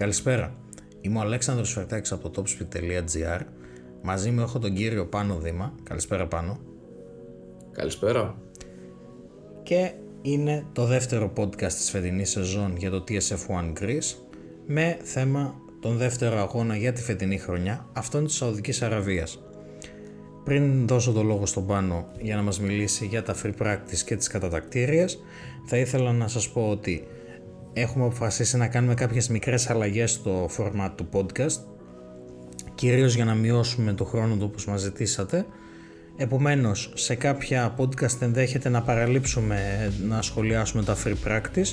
Καλησπέρα. Είμαι ο Αλέξανδρος Φερτάκης από το topspeed.gr. Μαζί μου έχω τον κύριο Πάνο Δήμα. Καλησπέρα Πάνο. Καλησπέρα. Και είναι το δεύτερο podcast της φετινής σεζόν για το TSF1 Greece με θέμα τον δεύτερο αγώνα για τη φετινή χρονιά, αυτόν της Σαουδικής Αραβίας. Πριν δώσω το λόγο στον Πάνο για να μας μιλήσει για τα free practice και τις κατατακτήριες, θα ήθελα να σας πω ότι έχουμε αποφασίσει να κάνουμε κάποιες μικρές αλλαγές στο format του podcast κυρίως για να μειώσουμε το χρόνο του όπως μας ζητήσατε. Επομένως σε κάποια podcast ενδέχεται να παραλείψουμε να σχολιάσουμε τα free practice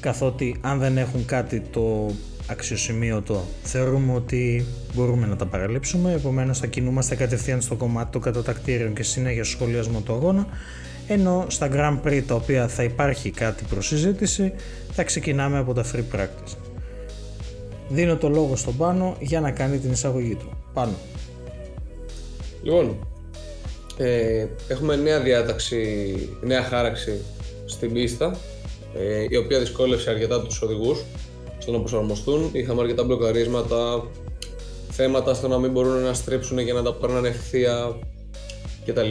καθότι αν δεν έχουν κάτι το αξιοσημείωτο θεωρούμε ότι μπορούμε να τα παραλείψουμε. Επομένως θα κινούμαστε κατευθείαν στο κομμάτι των κατατακτήριων και συνέχεια στο σχολιασμό του αγώνα ενώ στα Grand Prix τα οποία θα υπάρχει κάτι προς συζήτηση θα ξεκινάμε από τα free practice. Δίνω το λόγο στον Πάνο για να κάνει την εισαγωγή του. Πάνω. Λοιπόν, ε, έχουμε νέα διάταξη, νέα χάραξη στην πίστα ε, η οποία δυσκόλευσε αρκετά τους οδηγούς στο να προσαρμοστούν. Είχαμε αρκετά μπλοκαρίσματα, θέματα στο να μην μπορούν να στρίψουν και να τα παίρνουν ευθεία κτλ.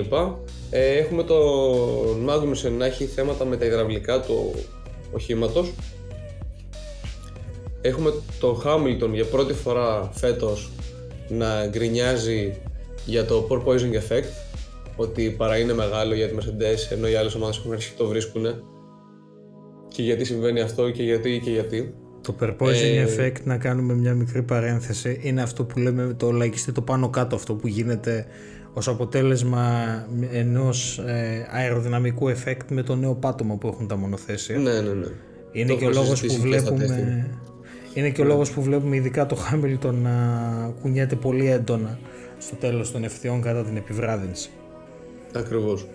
Ε, έχουμε τον Magnussen να έχει θέματα με τα υδραυλικά του οχήματος. Έχουμε τον Hamilton για πρώτη φορά φέτος να γκρινιάζει για το porpoising effect ότι παρά είναι μεγάλο για τη Mercedes ενώ οι άλλες ομάδες έχουν αρχίσει το βρίσκουν και γιατί συμβαίνει αυτό και γιατί και γιατί. Το porpoising ε... effect, να κάνουμε μια μικρή παρένθεση, είναι αυτό που λέμε το λαϊκιστή το πάνω κάτω αυτό που γίνεται ως αποτέλεσμα ενός ε, αεροδυναμικού εφέκτ με το νέο πάτωμα που έχουν τα μονοθέσια. Ναι, ναι, ναι. Είναι και, ο λόγος που βλέπουμε, είναι και ο λόγος που βλέπουμε ειδικά το Hamilton να κουνιέται πολύ έντονα στο τέλος των ευθειών κατά την επιβράδυνση. Ακριβώς.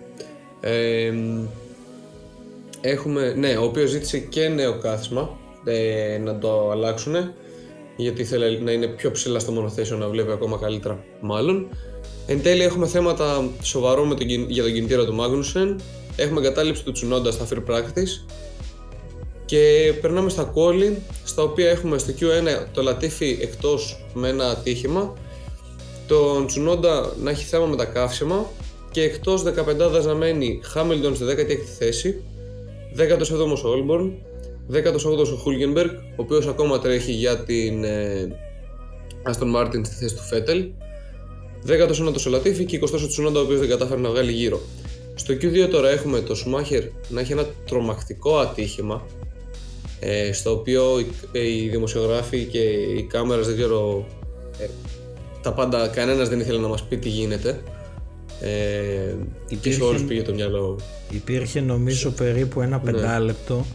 Ε, έχουμε, ναι, ο οποίος ζήτησε και νέο κάθισμα ε, να το αλλάξουν γιατί θέλει να είναι πιο ψηλά στο μονοθέσιο να βλέπει ακόμα καλύτερα μάλλον Εν τέλει έχουμε θέματα σοβαρό με τον, για τον κινητήρα του Magnussen. Έχουμε κατάληψη του Tsunoda στα free practice. Και περνάμε στα quali, στα οποία έχουμε στο Q1 το Latifi εκτός με ένα ατύχημα. Τον Tsunoda να έχει θέμα με τα καύσιμα και εκτός 15 δαζαμένη Hamilton στη 16η θέση. 17ο ο Olborn, 18ο ο Hulkenberg, ο οποίος ακόμα τρέχει για την ε, Aston Martin στη θέση του Vettel. 19ο ο Λατίφη και 20ο ο Τσουνόντα, ο οποίος δεν κατάφερε να βγάλει γύρω. Στο Q2 τώρα έχουμε το Σουμάχερ να έχει ένα τρομακτικό ατύχημα ε, στο οποίο οι, οι δημοσιογράφοι και οι κάμερες δεν ξέρω ε, τα πάντα κανένας δεν ήθελε να μας πει τι γίνεται ε, υπήρχε, και σε όλους πήγε το μυαλό υπήρχε νομίζω περίπου ένα ναι. πεντάλεπτο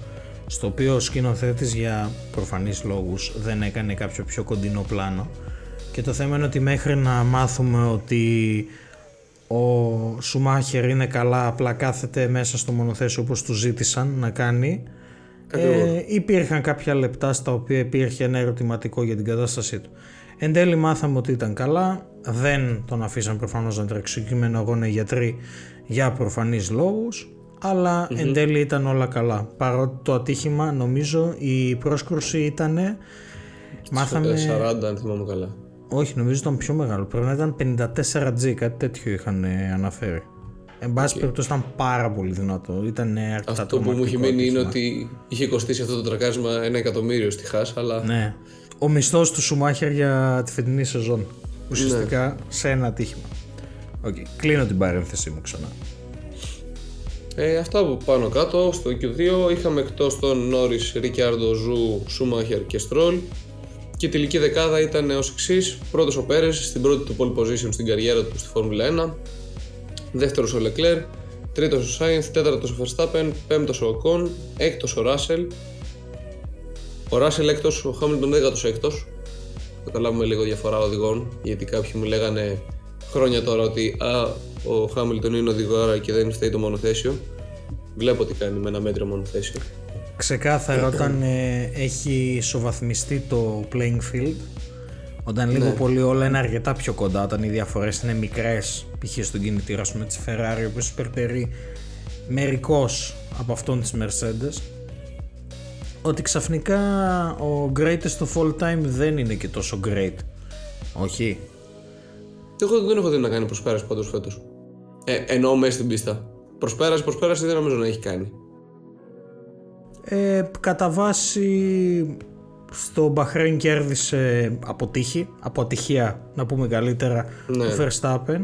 στο οποίο ο σκηνοθέτης για προφανείς λόγους δεν έκανε κάποιο πιο κοντινό πλάνο και το θέμα είναι ότι μέχρι να μάθουμε ότι ο Σουμάχερ είναι καλά, απλά κάθεται μέσα στο μονοθέσιο όπως του ζήτησαν να κάνει. Ε, υπήρχαν κάποια λεπτά στα οποία υπήρχε ένα ερωτηματικό για την κατάστασή του. Εν τέλει μάθαμε ότι ήταν καλά, δεν τον αφήσαν προφανώς να τρέξει κείμενο αγώνα οι γιατροί για προφανείς λόγους, αλλά mm-hmm. εν τέλει ήταν όλα καλά. Παρότι το ατύχημα νομίζω η πρόσκρουση ήταν... Μάθαμε... 40 αν θυμάμαι καλά. Όχι, νομίζω ήταν πιο μεγάλο. Πρέπει να ήταν 54G, κάτι τέτοιο είχαν ε, αναφέρει. Εν πάση okay. περιπτώσει ήταν πάρα πολύ δυνατό. Ήταν αρκετά Αυτό που μου έχει μείνει είναι ότι είχε κοστίσει αυτό το τρακάρισμα ένα εκατομμύριο στη Χάς, αλλά. Ναι. Ο μισθός του Σουμάχερ για τη φετινή σεζόν. Ουσιαστικά ναι. σε ένα ατύχημα. Okay. Κλείνω την παρένθεσή μου ξανά. Ε, αυτά από πάνω κάτω. Στο Q2 είχαμε εκτός τον Νόρι, Ρικιάρντο, Ζου, Σούμαχερ και Στρόλ. Και η τελική δεκάδα ήταν ως εξής: πρώτος ο Πέρες στην πρώτη του pole position στην καριέρα του στη Φόρμουλα 1, δεύτερος ο Λεκλέρ, τρίτος ο Σάινθ, τέταρτος ο Verstappen, πέμπτος ο Οκόν, έκτος ο Ράσελ. Ο Ράσελ έκτος, ο Χάμιλτον δέκατος έκτος. Καταλάβουμε λίγο διαφορά οδηγών, γιατί κάποιοι μου λέγανε χρόνια τώρα ότι α, ο Χάμιλτον είναι οδηγό και δεν φταίει το μονοθέσιο. Βλέπω τι κάνει με ένα μέτριο μονοθέσιο. Ξεκάθαρα όταν ε, έχει ισοβαθμιστεί το playing field όταν λίγο ναι. πολύ όλα είναι αρκετά πιο κοντά, όταν οι διαφορές είναι μικρές π.χ. στον κινητήρα με της Ferrari όπως υπερτερεί μερικώς από αυτόν της Mercedes ότι ξαφνικά ο greatest of all time δεν είναι και τόσο great. Όχι. Εγώ δεν έχω δει να κάνει προσπέραση πάντως φέτος. Ε, εννοώ μέσα στην πίστα. Προσπέραση, προσπέραση δεν νομίζω να έχει κάνει. Ε, κατά βάση στο Μπαχρέιν κέρδισε από τύχη, από ατυχία να πούμε καλύτερα Ναι. του Verstappen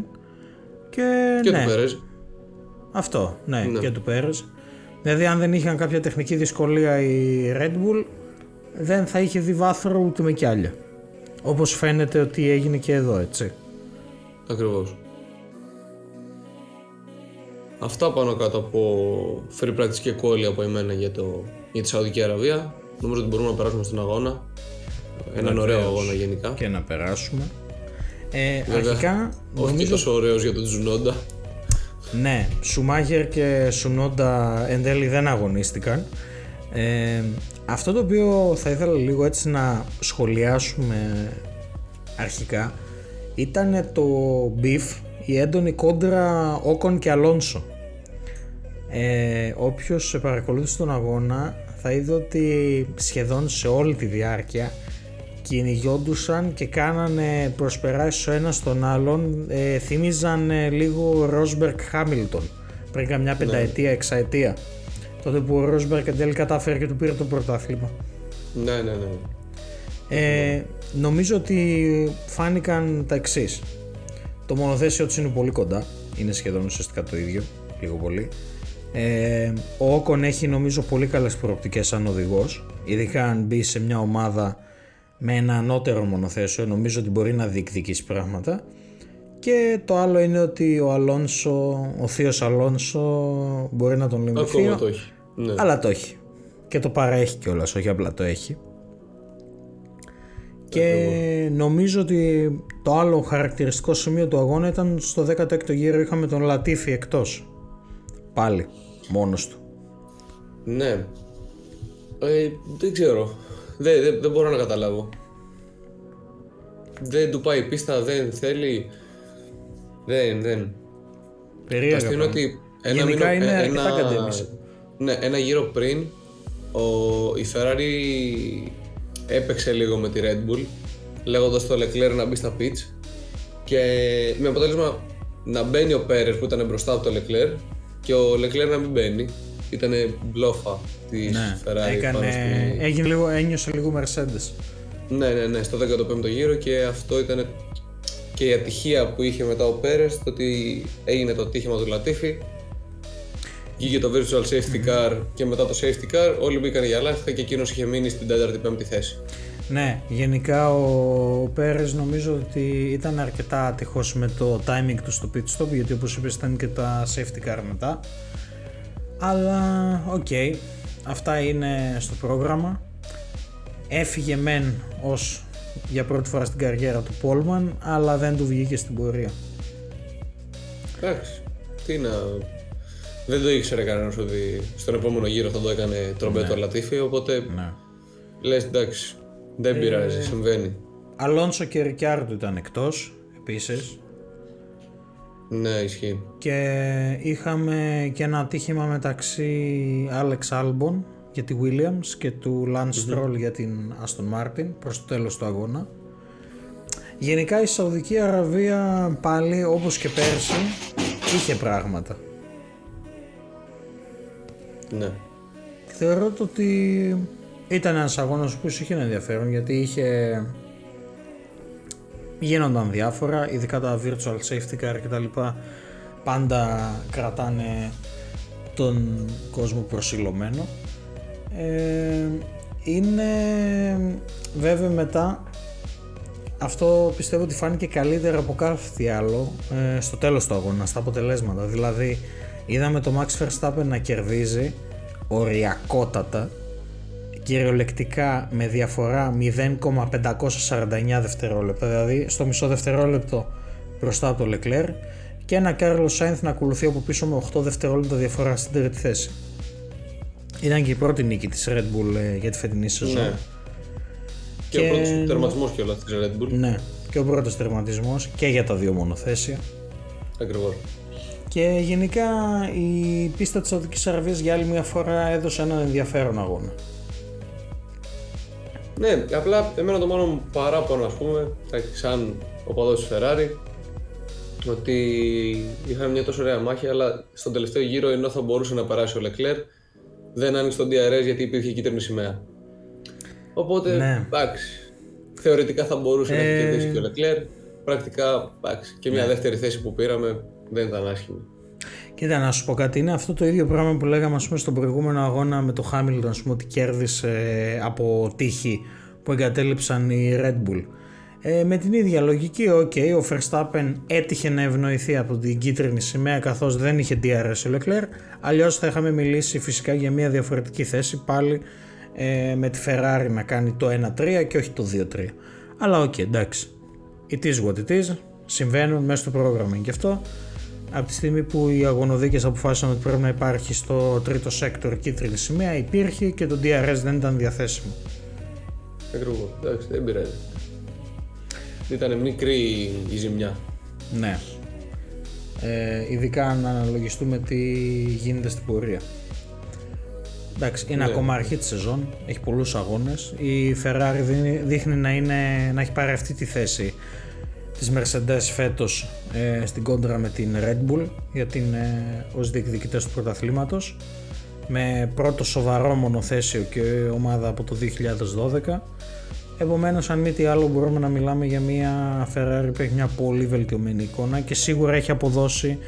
και, Και ναι, του Πέρες. αυτό, ναι, Ναι. και του Πέρες. Δηλαδή αν δεν είχαν κάποια τεχνική δυσκολία η Red Bull δεν θα είχε δει βάθρο ούτε με κιάλια. Όπως φαίνεται ότι έγινε και εδώ έτσι. Ακριβώς. Αυτά πάνω κάτω από free practice και quali από εμένα για, το, για τη Σαουδική Αραβία. Νομίζω ότι μπορούμε να περάσουμε στον αγώνα. Έναν ωραίο Βεβαίως. αγώνα γενικά. Και να περάσουμε. Ε, Βέβαια, αρχικά Όχι και τόσο ωραίος για τον Τζουνόντα. Ναι, Σουμάχερ και Σουνόντα εν τέλει δεν αγωνίστηκαν. Ε, αυτό το οποίο θα ήθελα λίγο έτσι να σχολιάσουμε αρχικά ήταν το beef, η έντονη κόντρα Όκον και Αλόνσο. Ε, όποιος παρακολούθησε τον αγώνα θα είδε ότι σχεδόν σε όλη τη διάρκεια κυνηγιόντουσαν και κάνανε προσπεράσεις ο ένας τον άλλον ε, θύμιζαν ε, λίγο Ρόσμπερκ Χάμιλτον πριν καμιά πενταετία, εξαετία τότε που ο Ρόσμπερκ εν τέλει κατάφερε και του πήρε το πρωτάθλημα Ναι, ναι, ναι. ε, νομίζω ότι φάνηκαν τα εξής. Το μονοθέσιο τους είναι πολύ κοντά. Είναι σχεδόν ουσιαστικά το ίδιο, λίγο πολύ. Ε, ο Όκον έχει νομίζω πολύ καλές προοπτικές σαν οδηγός. Ειδικά αν μπει σε μια ομάδα με ένα ανώτερο μονοθέσιο, νομίζω ότι μπορεί να διεκδικήσει πράγματα. Και το άλλο είναι ότι ο Αλόνσο, ο θείος Αλόνσο μπορεί να τον λέμε Ακόμα θείο, το έχει. Ναι. αλλά το έχει. Και το παρέχει κιόλας, όχι απλά το έχει. Και νομίζω ότι το άλλο χαρακτηριστικό σημείο του αγώνα ήταν στο 16ο γύρο είχαμε τον Λατίφη εκτός. Πάλι, μόνος του. Ναι. Ε, δεν ξέρω. Δεν, δεν, δεν μπορώ να καταλάβω. Δεν του πάει η πίστα, δεν θέλει. Δεν, δεν. Περίεργα Αστείο είναι πράγματα. ότι ένα Γενικά μήνο- είναι ε, αρκετά ένα, κατέμισε. ναι, ένα γύρο πριν ο, η Ferrari έπαιξε λίγο με τη Red Bull λέγοντας το Leclerc να μπει στα pits και με αποτέλεσμα να μπαίνει ο Πέρες που ήταν μπροστά από το Leclerc και ο Leclerc να μην μπαίνει. Ήταν μπλόφα της Ναι, Ferrari πάνω έκανε, στη... έγινε λίγο, ένιωσε λίγο Mercedes. Ναι, ναι, ναι, στο 15ο γύρο και αυτό ήταν και η ατυχία που είχε μετά ο Πέρες, το ότι έγινε το ατύχημα του Λατίφη. Βγήκε το virtual safety car και μετά το safety car όλοι μπήκαν για λάθη και εκείνος είχε μείνει στην 4η-5η θέση. Ναι, γενικά ο Πέρες νομίζω ότι ήταν αρκετά ατυχώς με το timing του στο pit stop γιατί όπως είπες ήταν και τα safety car μετά. Αλλά οκ, αυτά είναι στο πρόγραμμα. Έφυγε μεν ως για πρώτη φορά στην καριέρα του poleman αλλά δεν του βγήκε στην πορεία. Εντάξει, τι να. Δεν το ήξερε κανένας ότι στον επόμενο γύρο θα το έκανε τρομπέτο ναι. Λατίφη, οπότε Ναι. λες εντάξει, δεν πειράζει, συμβαίνει. Αλόνσο και Ρικιάρντο ήταν εκτός επίσης Ναι, ισχύει. και είχαμε και ένα ατύχημα μεταξύ Alex Albon για τη Williams και του Lance Stroll για την Aston Martin προς το τέλος του αγώνα. Γενικά η Σαουδική Αραβία πάλι όπως και πέρσι είχε πράγματα. Ναι. Θεωρώ το ότι ήταν ένας αγώνας που είχε ένα ενδιαφέρον γιατί είχε γίνονταν διάφορα, ειδικά τα virtual safety car και τα λοιπά πάντα κρατάνε τον κόσμο προσιλωμένο. Ε, είναι βέβαια μετά αυτό πιστεύω ότι φάνηκε καλύτερα από κάθε τι άλλο ε, στο τέλος του αγώνα, στα αποτελέσματα. Δηλαδή είδαμε το Max Verstappen να κερδίζει οριακότατα κυριολεκτικά με διαφορά 0,549 δευτερόλεπτα, δηλαδή στο μισό δευτερόλεπτο μπροστά από το Leclerc και ένα Carlos Sainz να ακολουθεί από πίσω με 8 δευτερόλεπτα διαφορά στην τρίτη θέση. Ήταν και η πρώτη νίκη της Red Bull ε, για τη φετινή σεζόν. ναι. Και, Και- ο πρώτος τερματισμός κιόλας της Red Bull. Ναι, και ο πρώτος τερματισμός και για τα δύο μονοθέσια. Ακριβώς. Και γενικά η πίστα της Σαουδικής Αραβίας για άλλη μια φορά έδωσε έναν ενδιαφέρον αγώνα. Ναι, απλά εμένα το μόνο μου παράπονο, ας πούμε, σαν οπαδός της Ferrari, ότι είχαν μια τόσο ωραία μάχη, αλλά στον τελευταίο γύρο ενώ θα μπορούσε να περάσει ο Leclerc, δεν άνοιξε τον DRS γιατί υπήρχε κίτρινη σημαία. Οπότε, Ναι. εντάξει, θεωρητικά θα μπορούσε να Ε, έχει κερδίσει και ο Leclerc. Πρακτικά, εντάξει, και Ναι. μια δεύτερη θέση που πήραμε δεν ήταν άσχημη. Κοίτα, να σου πω κάτι. Είναι αυτό το ίδιο πράγμα που λέγαμε ας πούμε, στον προηγούμενο αγώνα με το Hamilton, ας πούμε, ότι κέρδισε ε, από τύχη που εγκατέλειψαν οι Red Bull. Ε, με την ίδια λογική, οκ, ο Verstappen έτυχε να ευνοηθεί από την κίτρινη σημαία καθώς δεν είχε DRS ο Leclerc, αλλιώς θα είχαμε μιλήσει φυσικά για μια διαφορετική θέση πάλι ε, με τη Ferrari να κάνει το 1-3 και όχι το 2-3. Αλλά οκ, εντάξει. It is what it is. Συμβαίνουν μέσα στο πρόγραμμα και αυτό. Από τη στιγμή που οι αγωνοδίκες αποφάσισαν ότι πρέπει να υπάρχει στο τρίτο sector κίτρινη σημαία, υπήρχε και το DRS δεν ήταν διαθέσιμο. Ακριβώς. Εντάξει, δεν πειράζει. Ήταν μικρή η ζημιά. Ναι. Ε, ειδικά αν αναλογιστούμε τι γίνεται στην πορεία. Εντάξει, είναι Ναι. ακόμα αρχή της σεζόν, έχει πολλούς αγώνες. Η Ferrari δίνει- δείχνει να, είναι, να έχει πάρει αυτή τη θέση της Mercedes φέτος ε, στην κόντρα με την Red Bull για την, ε, ως διεκδικητές του πρωταθλήματος με πρώτο σοβαρό μονοθέσιο και ομάδα από το 2012 Επομένως αν μη τι άλλο μπορούμε να μιλάμε για μια Ferrari που έχει μια πολύ βελτιωμένη εικόνα και σίγουρα έχει αποδώσει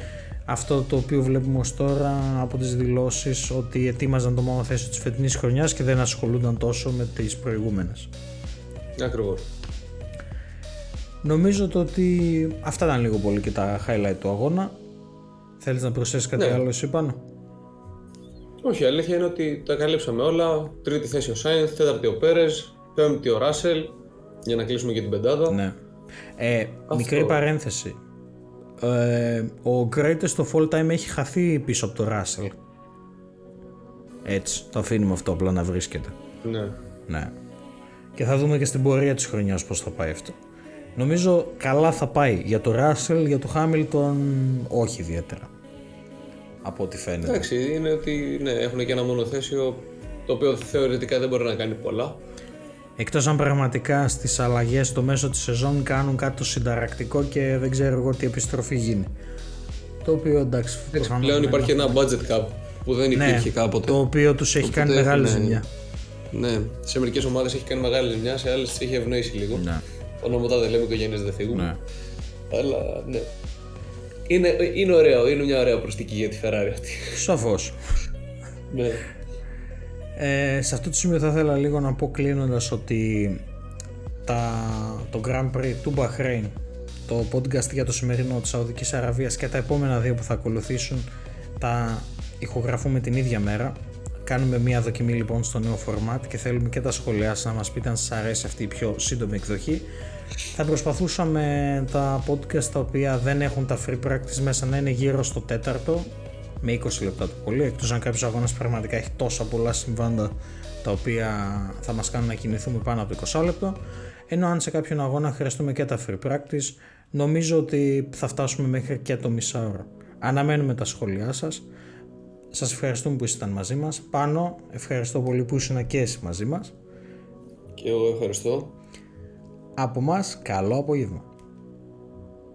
αυτό το οποίο βλέπουμε ως τώρα από τις δηλώσεις ότι ετοίμαζαν το μονοθέσιο της φετινής χρονιάς και δεν ασχολούνταν τόσο με τις προηγούμενες. Ακριβώς. Νομίζω το ότι αυτά ήταν λίγο πολύ και τα highlight του αγώνα. Θέλεις να προσθέσεις κάτι Ναι. άλλο εσύ πάνω; Όχι, η αλήθεια είναι ότι τα καλύψαμε όλα. Τρίτη θέση ο Σάινθ, τέταρτη ο Πέρες, πέμπτη ο Ράσελ. Για να κλείσουμε και την πεντάδα. Ναι. Ε, μικρή παρένθεση. Ε, ο Greatest of All Time έχει χαθεί πίσω από το Russell. Έτσι, το αφήνουμε αυτό απλά να βρίσκεται. Ναι. Ναι. Και θα δούμε και στην πορεία της χρονιάς πώς θα πάει αυτό. Νομίζω καλά θα πάει. Για το Russell, για το Hamilton όχι ιδιαίτερα. Από ό,τι φαίνεται. Εντάξει, είναι ότι ναι, έχουν και ένα μονοθέσιο το οποίο θεωρητικά δεν μπορεί να κάνει πολλά. Εκτός αν πραγματικά στις αλλαγές στο μέσο της σεζόν κάνουν κάτι το συνταρακτικό και δεν ξέρω εγώ τι επιστροφή γίνει. Το οποίο εντάξει, προφανώς Πλέον δεν υπάρχει ένα budget cap που δεν Ναι, υπήρχε κάποτε. το οποίο τους έχει κάνει Οπότε μεγάλη έχουν- ζημιά. Ναι, σε μερικές ομάδες έχει κάνει μεγάλη ζημιά, σε άλλες τις έχει ευνοήσει λίγο. Ναι. Ονόματα δεν λέμε, οικογένειες δεν φύγουμε. Ναι. Αλλά ναι. Είναι, είναι ωραίο, είναι μια ωραία προστική για τη Ferrari αυτή. Σαφώς. ναι. Ε, σε αυτό το σημείο θα ήθελα λίγο να πω κλείνοντας ότι τα, το Grand Prix του Bahrain, το podcast για το σημερινό της Σαουδικής Αραβίας και τα επόμενα δύο που θα ακολουθήσουν τα ηχογραφούμε την ίδια μέρα. Κάνουμε μία δοκιμή λοιπόν στο νέο format και θέλουμε και τα σχόλιά σας να μας πείτε αν σας αρέσει αυτή η πιο σύντομη εκδοχή. Θα προσπαθούσαμε τα podcast τα οποία δεν έχουν τα free practice μέσα να είναι γύρω στο τέταρτο με 20 λεπτά το πολύ, εκτός αν κάποιος αγώνας πραγματικά έχει τόσα πολλά συμβάντα τα οποία θα μας κάνουν να κινηθούμε πάνω από το 20 λεπτό ενώ αν σε κάποιον αγώνα χρειαστούμε και τα free practice νομίζω ότι θα φτάσουμε μέχρι και το μισάωρο. Αναμένουμε τα σχόλιά σας. Σας ευχαριστούμε που ήσασταν μαζί μας. Πάνω, ευχαριστώ πολύ που ήσουν και εσύ μαζί μας. Και εγώ ευχαριστώ. Από μας, καλό απόγευμα.